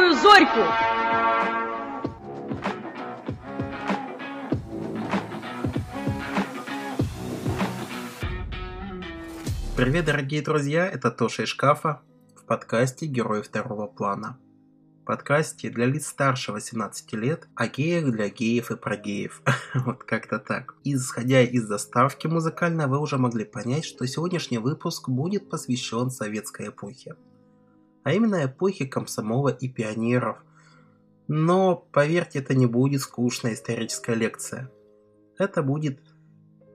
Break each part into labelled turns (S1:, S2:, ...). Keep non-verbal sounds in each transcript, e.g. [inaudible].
S1: маленькую Зорьку.
S2: Привет, дорогие друзья, это Тоша из шкафа в подкасте «Герои второго плана». подкасте для лиц старше 18 лет, о геях для геев и про геев. [laughs] вот как-то так. Исходя из заставки музыкальной, вы уже могли понять, что сегодняшний выпуск будет посвящен советской эпохе. А именно эпохе комсомола и пионеров. Но, поверьте, это не будет скучная историческая лекция. Это будет,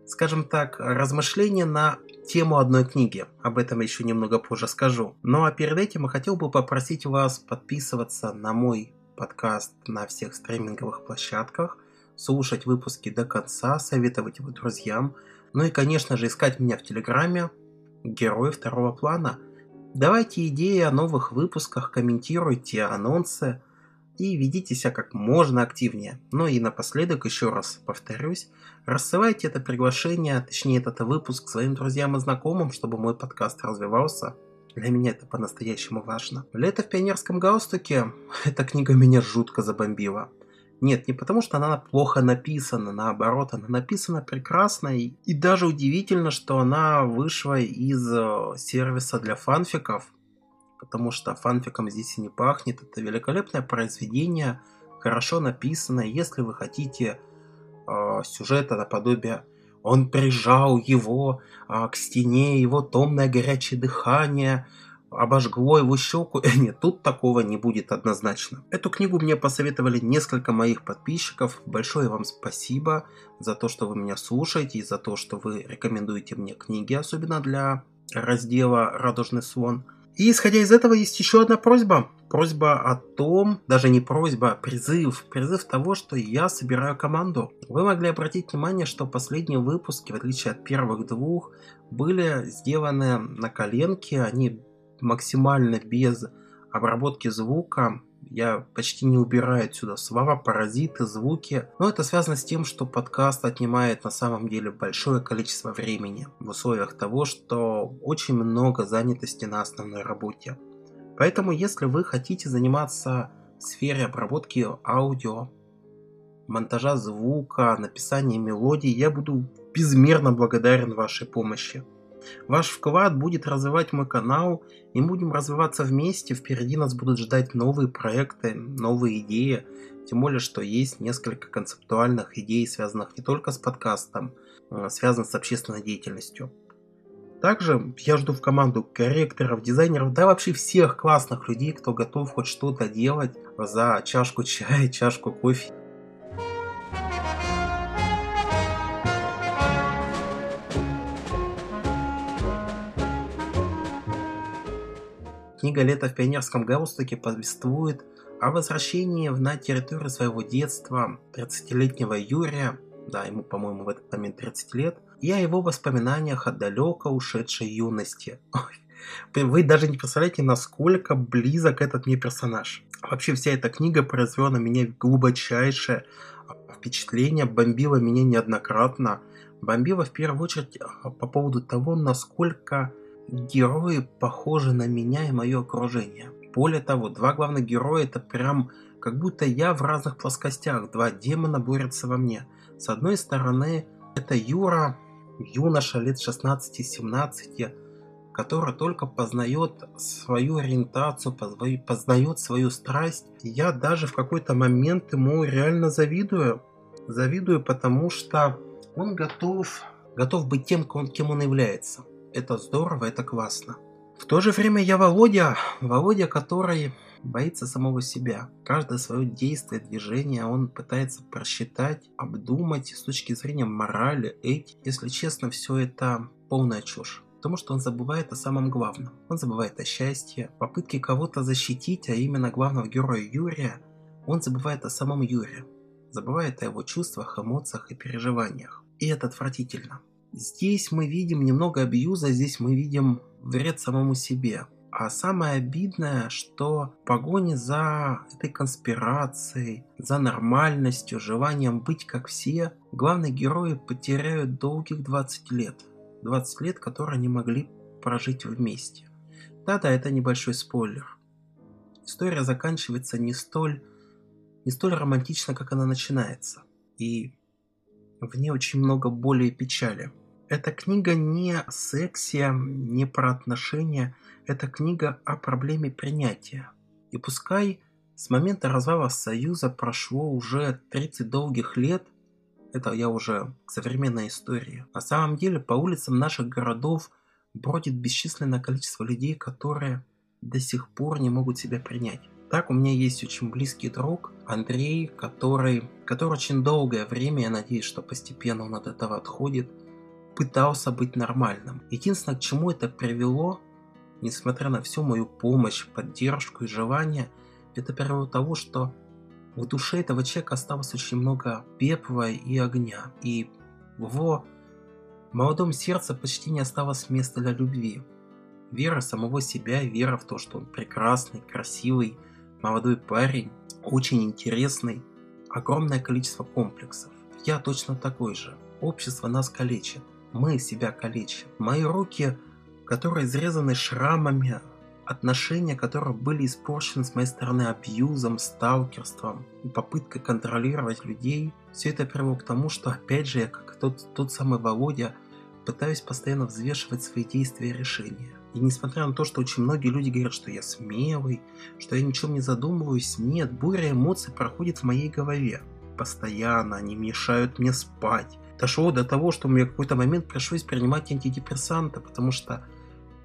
S2: скажем так, размышление на тему одной книги. Об этом еще немного позже скажу. Ну а перед этим я хотел бы попросить вас подписываться на мой подкаст на всех стриминговых площадках, слушать выпуски до конца, советовать его друзьям, ну и, конечно же, искать меня в Телеграме «Герой второго плана». Давайте идеи о новых выпусках, комментируйте анонсы – и ведите себя как можно активнее. Ну и напоследок еще раз повторюсь, рассылайте это приглашение, точнее этот выпуск своим друзьям и знакомым, чтобы мой подкаст развивался. Для меня это по-настоящему важно. «Лето в пионерском галстуке» [laughs] – эта книга меня жутко забомбила. Нет, не потому что она плохо написана, наоборот, она написана прекрасно и, и даже удивительно, что она вышла из э, сервиса для фанфиков, потому что фанфиком здесь и не пахнет. Это великолепное произведение, хорошо написанное. Если вы хотите э, сюжета наподобие он прижал его э, к стене, его томное горячее дыхание обожгло его щеку. [laughs] Нет, тут такого не будет однозначно. Эту книгу мне посоветовали несколько моих подписчиков. Большое вам спасибо за то, что вы меня слушаете и за то, что вы рекомендуете мне книги, особенно для раздела «Радужный слон». И исходя из этого есть еще одна просьба. Просьба о том, даже не просьба, а призыв. Призыв того, что я собираю команду. Вы могли обратить внимание, что последние выпуски, в отличие от первых двух, были сделаны на коленке. Они максимально без обработки звука, я почти не убираю отсюда слова, паразиты, звуки. Но это связано с тем, что подкаст отнимает на самом деле большое количество времени в условиях того, что очень много занятости на основной работе. Поэтому, если вы хотите заниматься в сфере обработки аудио, монтажа звука, написания мелодий, я буду безмерно благодарен вашей помощи. Ваш вклад будет развивать мой канал, и будем развиваться вместе. Впереди нас будут ждать новые проекты, новые идеи. Тем более, что есть несколько концептуальных идей, связанных не только с подкастом, а связанных с общественной деятельностью. Также я жду в команду корректоров, дизайнеров, да вообще всех классных людей, кто готов хоть что-то делать за чашку чая, [laughs] чашку кофе Книга «Лето в пионерском галстуке» повествует о возвращении на территорию своего детства 30-летнего Юрия, да, ему, по-моему, в этот момент 30 лет, и о его воспоминаниях о далеко ушедшей юности. Вы даже не представляете, насколько близок этот мне персонаж. Вообще вся эта книга произвела на меня глубочайшее впечатление, бомбила меня неоднократно. Бомбила в первую очередь а, по поводу того, насколько герои похожи на меня и мое окружение. Более того, два главных героя это прям как будто я в разных плоскостях, два демона борются во мне. С одной стороны, это Юра, юноша лет 16-17, который только познает свою ориентацию, познает свою страсть. я даже в какой-то момент ему реально завидую. Завидую, потому что он готов, готов быть тем, кем он является это здорово, это классно. В то же время я Володя, Володя, который боится самого себя. Каждое свое действие, движение он пытается просчитать, обдумать с точки зрения морали, этики. Если честно, все это полная чушь. Потому что он забывает о самом главном. Он забывает о счастье, попытке кого-то защитить, а именно главного героя Юрия, он забывает о самом Юре. Забывает о его чувствах, эмоциях и переживаниях. И это отвратительно. Здесь мы видим немного абьюза, здесь мы видим вред самому себе. А самое обидное, что в погоне за этой конспирацией, за нормальностью, желанием быть как все, главные герои потеряют долгих 20 лет. 20 лет, которые они могли прожить вместе. Да-да, это небольшой спойлер. история заканчивается не столь, не столь романтично, как она начинается. И в ней очень много боли и печали. Эта книга не о сексе, не про отношения. Это книга о проблеме принятия. И пускай с момента развала Союза прошло уже 30 долгих лет, это я уже к современной истории. На самом деле по улицам наших городов бродит бесчисленное количество людей, которые до сих пор не могут себя принять. Так, у меня есть очень близкий друг Андрей, который, который очень долгое время, я надеюсь, что постепенно он от этого отходит, пытался быть нормальным. Единственное, к чему это привело, несмотря на всю мою помощь, поддержку и желание, это привело к тому, что в душе этого человека осталось очень много пепла и огня, и в его молодом сердце почти не осталось места для любви. Вера самого себя, вера в то, что он прекрасный, красивый, молодой парень, очень интересный, огромное количество комплексов. Я точно такой же. Общество нас калечит. Мы себя калечим. Мои руки, которые изрезаны шрамами, отношения, которые были испорчены с моей стороны абьюзом, сталкерством и попыткой контролировать людей, все это привело к тому, что опять же я, как тот, тот самый Володя, пытаюсь постоянно взвешивать свои действия и решения. И несмотря на то, что очень многие люди говорят, что я смелый, что я ничем не задумываюсь, нет, буря эмоций проходит в моей голове. Постоянно они мешают мне спать. Дошло до того, что мне в какой-то момент пришлось принимать антидепрессанты, потому что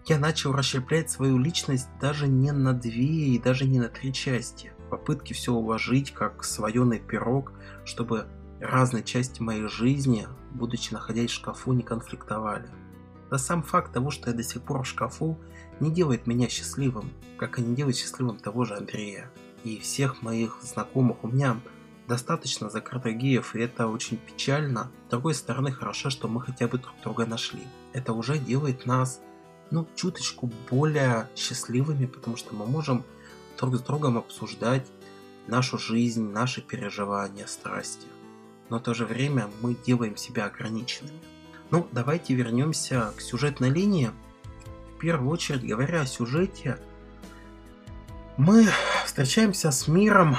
S2: я начал расщеплять свою личность даже не на две и даже не на три части. Попытки все уложить как сваленый пирог, чтобы разные части моей жизни, будучи находясь в шкафу, не конфликтовали. Да сам факт того, что я до сих пор в шкафу, не делает меня счастливым, как и не делает счастливым того же Андрея. И всех моих знакомых у меня достаточно закрытых геев, и это очень печально. С другой стороны, хорошо, что мы хотя бы друг друга нашли. Это уже делает нас, ну, чуточку более счастливыми, потому что мы можем друг с другом обсуждать нашу жизнь, наши переживания, страсти. Но в то же время мы делаем себя ограниченными. Ну, давайте вернемся к сюжетной линии. В первую очередь, говоря о сюжете, мы встречаемся с миром,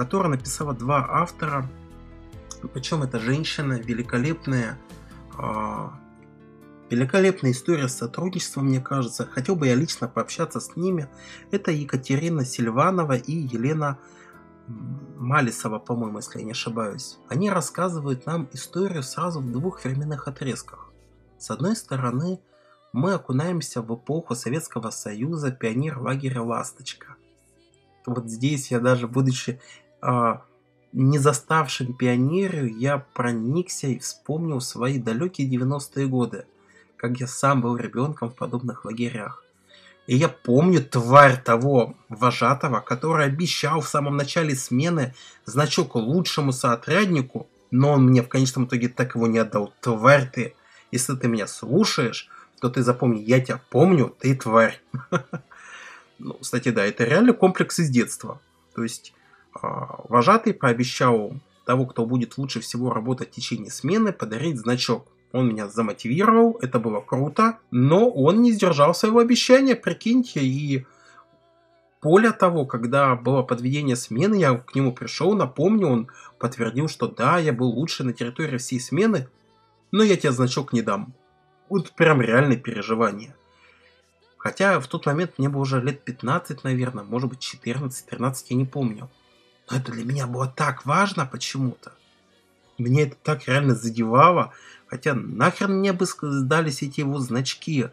S2: который написала два автора. Причем это женщина, великолепная, э, великолепная история сотрудничества, мне кажется. Хотел бы я лично пообщаться с ними. Это Екатерина Сильванова и Елена Малисова, по-моему, если я не ошибаюсь, они рассказывают нам историю сразу в двух временных отрезках. С одной стороны, мы окунаемся в эпоху Советского Союза, пионер лагеря «Ласточка». Вот здесь я даже, будучи не заставшим пионерию, я проникся и вспомнил свои далекие 90-е годы, как я сам был ребенком в подобных лагерях. И я помню тварь того вожатого, который обещал в самом начале смены значок лучшему соотряднику, но он мне в конечном итоге так его не отдал. Тварь ты! Если ты меня слушаешь, то ты запомни, я тебя помню, ты тварь. [laughs] Ну, кстати, да, это реально комплекс из детства. То есть а, вожатый пообещал того, кто будет лучше всего работать в течение смены, подарить значок. Он меня замотивировал, это было круто, но он не сдержал своего обещания, прикиньте, и более того, когда было подведение смены, я к нему пришел, напомню, он подтвердил, что да, я был лучше на территории всей смены, но я тебе значок не дам. Вот прям реальное переживание. Хотя в тот момент мне было уже лет 15, наверное, может быть 14-13, я не помню. Но это для меня было так важно почему-то. Мне это так реально задевало, Хотя нахрен мне бы сдались эти его значки.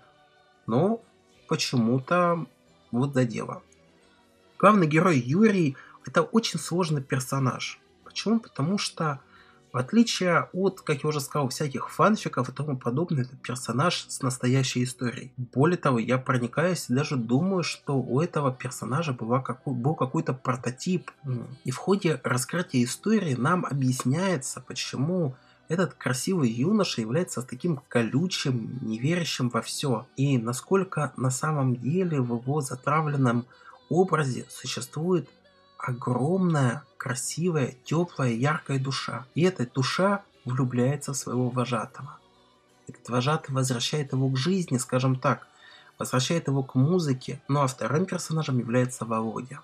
S2: Но почему-то вот задело. Главный герой Юрий – это очень сложный персонаж. Почему? Потому что в отличие от, как я уже сказал, всяких фанфиков и тому подобное, это персонаж с настоящей историей. Более того, я проникаюсь и даже думаю, что у этого персонажа была какой, был какой-то прототип. И в ходе раскрытия истории нам объясняется, почему этот красивый юноша является таким колючим, неверящим во все. И насколько на самом деле в его затравленном образе существует огромная, красивая, теплая, яркая душа. И эта душа влюбляется в своего вожатого. Этот вожатый возвращает его к жизни, скажем так, возвращает его к музыке. Ну а вторым персонажем является Володя.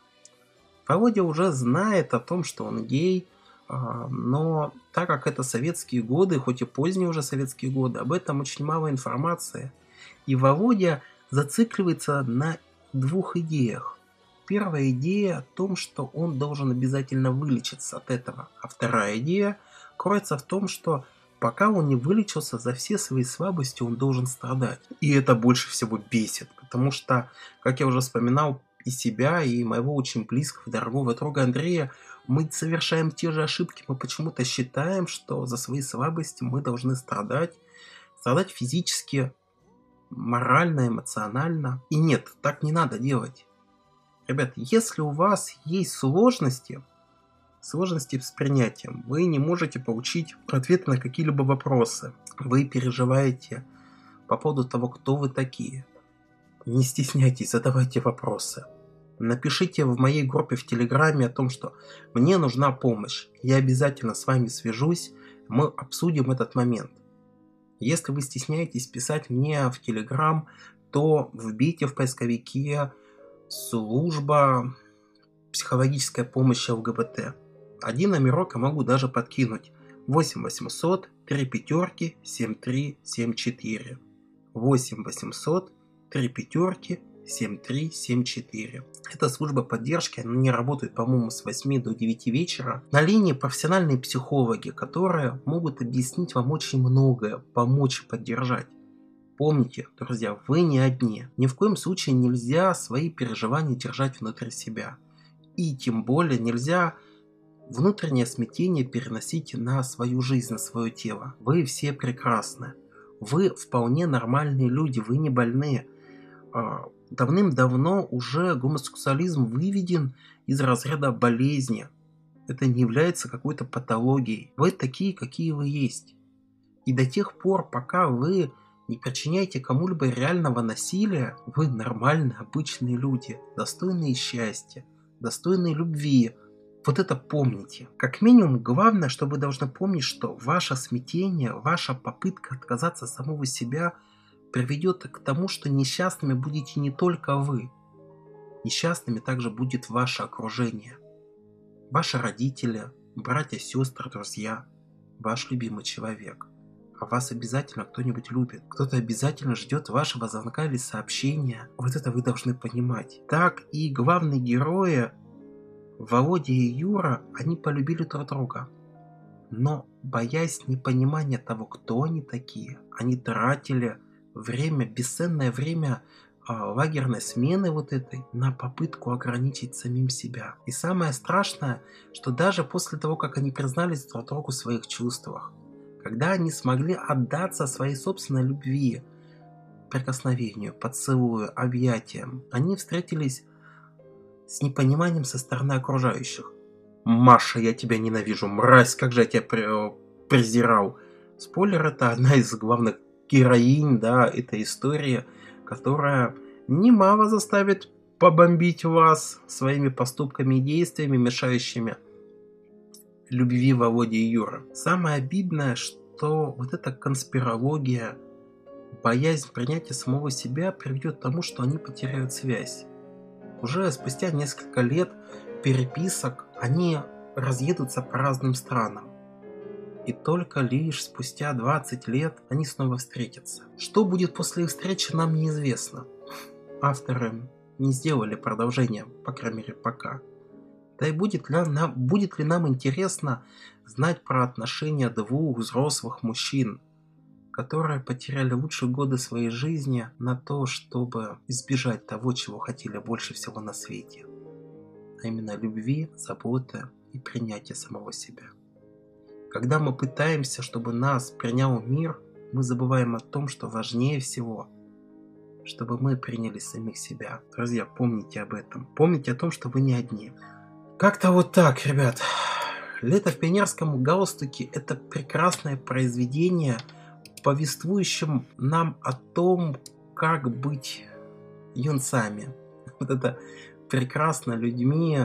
S2: Володя уже знает о том, что он гей, а, но так как это советские годы, хоть и поздние уже советские годы, об этом очень мало информации. И Володя зацикливается на двух идеях. Первая идея о том, что он должен обязательно вылечиться от этого. А вторая идея кроется в том, что пока он не вылечился, за все свои слабости он должен страдать. И это больше всего бесит, потому что, как я уже вспоминал, и себя, и моего очень близкого, дорогого друга Андрея, мы совершаем те же ошибки. Мы почему-то считаем, что за свои слабости мы должны страдать. Страдать физически, морально, эмоционально. И нет, так не надо делать. Ребят, если у вас есть сложности, сложности с принятием, вы не можете получить ответы на какие-либо вопросы, вы переживаете по поводу того, кто вы такие, не стесняйтесь, задавайте вопросы. Напишите в моей группе в Телеграме о том, что мне нужна помощь. Я обязательно с вами свяжусь, мы обсудим этот момент. Если вы стесняетесь писать мне в Телеграм, то вбейте в поисковике служба психологическая помощь ЛГБТ. Один номерок я могу даже подкинуть. 8 800 3 пятерки 7374. 8 800 3 пятерки 7374. Это служба поддержки, она не работает, по-моему, с 8 до 9 вечера. На линии профессиональные психологи, которые могут объяснить вам очень многое, помочь поддержать. Помните, друзья, вы не одни. Ни в коем случае нельзя свои переживания держать внутри себя. И тем более нельзя внутреннее смятение переносить на свою жизнь, на свое тело. Вы все прекрасны. Вы вполне нормальные люди, вы не больные. А, давным-давно уже гомосексуализм выведен из разряда болезни. Это не является какой-то патологией. Вы такие, какие вы есть. И до тех пор, пока вы не причиняете кому-либо реального насилия, вы нормальные, обычные люди, достойные счастья, достойные любви. Вот это помните. Как минимум, главное, что вы должны помнить, что ваше смятение, ваша попытка отказаться от самого себя – приведет к тому, что несчастными будете не только вы. Несчастными также будет ваше окружение. Ваши родители, братья, сестры, друзья, ваш любимый человек. А вас обязательно кто-нибудь любит. Кто-то обязательно ждет вашего звонка или сообщения. Вот это вы должны понимать. Так и главные герои Володя и Юра, они полюбили друг друга. Но, боясь непонимания того, кто они такие, они тратили время, бесценное время а, лагерной смены вот этой на попытку ограничить самим себя. И самое страшное, что даже после того, как они признались друг другу в своих чувствах, когда они смогли отдаться своей собственной любви, прикосновению, поцелую, объятиям, они встретились с непониманием со стороны окружающих. «Маша, я тебя ненавижу, мразь, как же я тебя презирал!» Спойлер, это одна из главных героинь, да, этой истории, которая немало заставит побомбить вас своими поступками и действиями, мешающими любви Володи и Юры. Самое обидное, что вот эта конспирология, боязнь принятия самого себя приведет к тому, что они потеряют связь. Уже спустя несколько лет переписок они разъедутся по разным странам и только лишь спустя 20 лет они снова встретятся. Что будет после их встречи, нам неизвестно. Авторы не сделали продолжение, по крайней мере, пока. Да и будет ли, нам, будет ли нам интересно знать про отношения двух взрослых мужчин, которые потеряли лучшие годы своей жизни на то, чтобы избежать того, чего хотели больше всего на свете. А именно любви, заботы и принятия самого себя. Когда мы пытаемся, чтобы нас принял мир, мы забываем о том, что важнее всего, чтобы мы приняли самих себя. Друзья, помните об этом. Помните о том, что вы не одни. Как-то вот так, ребят. «Лето в пионерском галстуке» — это прекрасное произведение, повествующим нам о том, как быть юнцами. Вот это прекрасно людьми,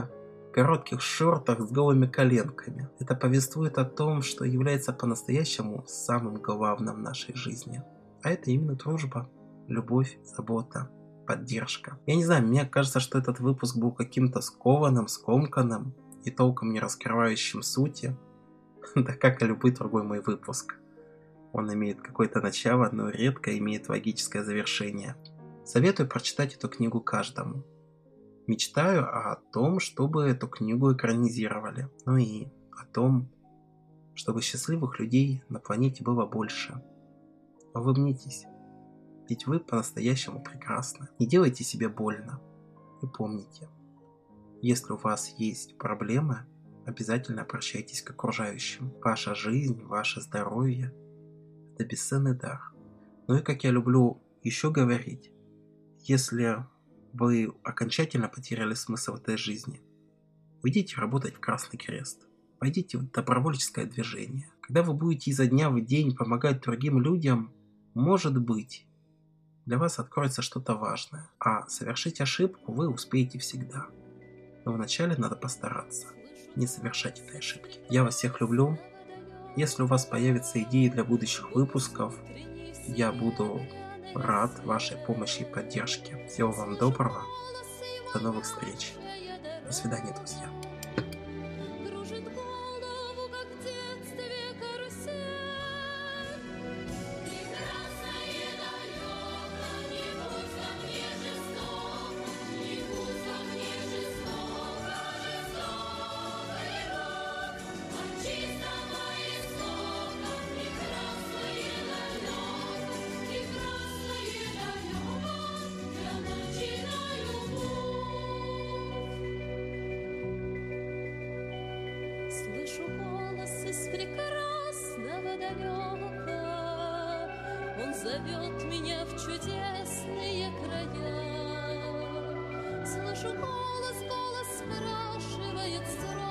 S2: коротких шортах с голыми коленками. Это повествует о том, что является по-настоящему самым главным в нашей жизни. А это именно дружба, любовь, забота. Поддержка. Я не знаю, мне кажется, что этот выпуск был каким-то скованным, скомканным и толком не раскрывающим сути, [laughs] да как и любой другой мой выпуск. Он имеет какое-то начало, но редко имеет логическое завершение. Советую прочитать эту книгу каждому. Мечтаю о том, чтобы эту книгу экранизировали. Ну и о том, чтобы счастливых людей на планете было больше. Улыбнитесь, ведь вы по-настоящему прекрасны. Не делайте себе больно. И помните, если у вас есть проблемы, обязательно обращайтесь к окружающим. Ваша жизнь, ваше здоровье – это бесценный дар. Ну и как я люблю еще говорить, если вы окончательно потеряли смысл этой жизни, уйдите работать в Красный Крест. Пойдите в добровольческое движение. Когда вы будете изо дня в день помогать другим людям, может быть, для вас откроется что-то важное. А совершить ошибку вы успеете всегда. Но вначале надо постараться. Не совершать этой ошибки. Я вас всех люблю. Если у вас появятся идеи для будущих выпусков, я буду рад вашей помощи и поддержке. Всего вам доброго. До новых встреч. До свидания, друзья.
S1: Зовет меня в чудесные края. Слышу голос, голос спрашивает строго,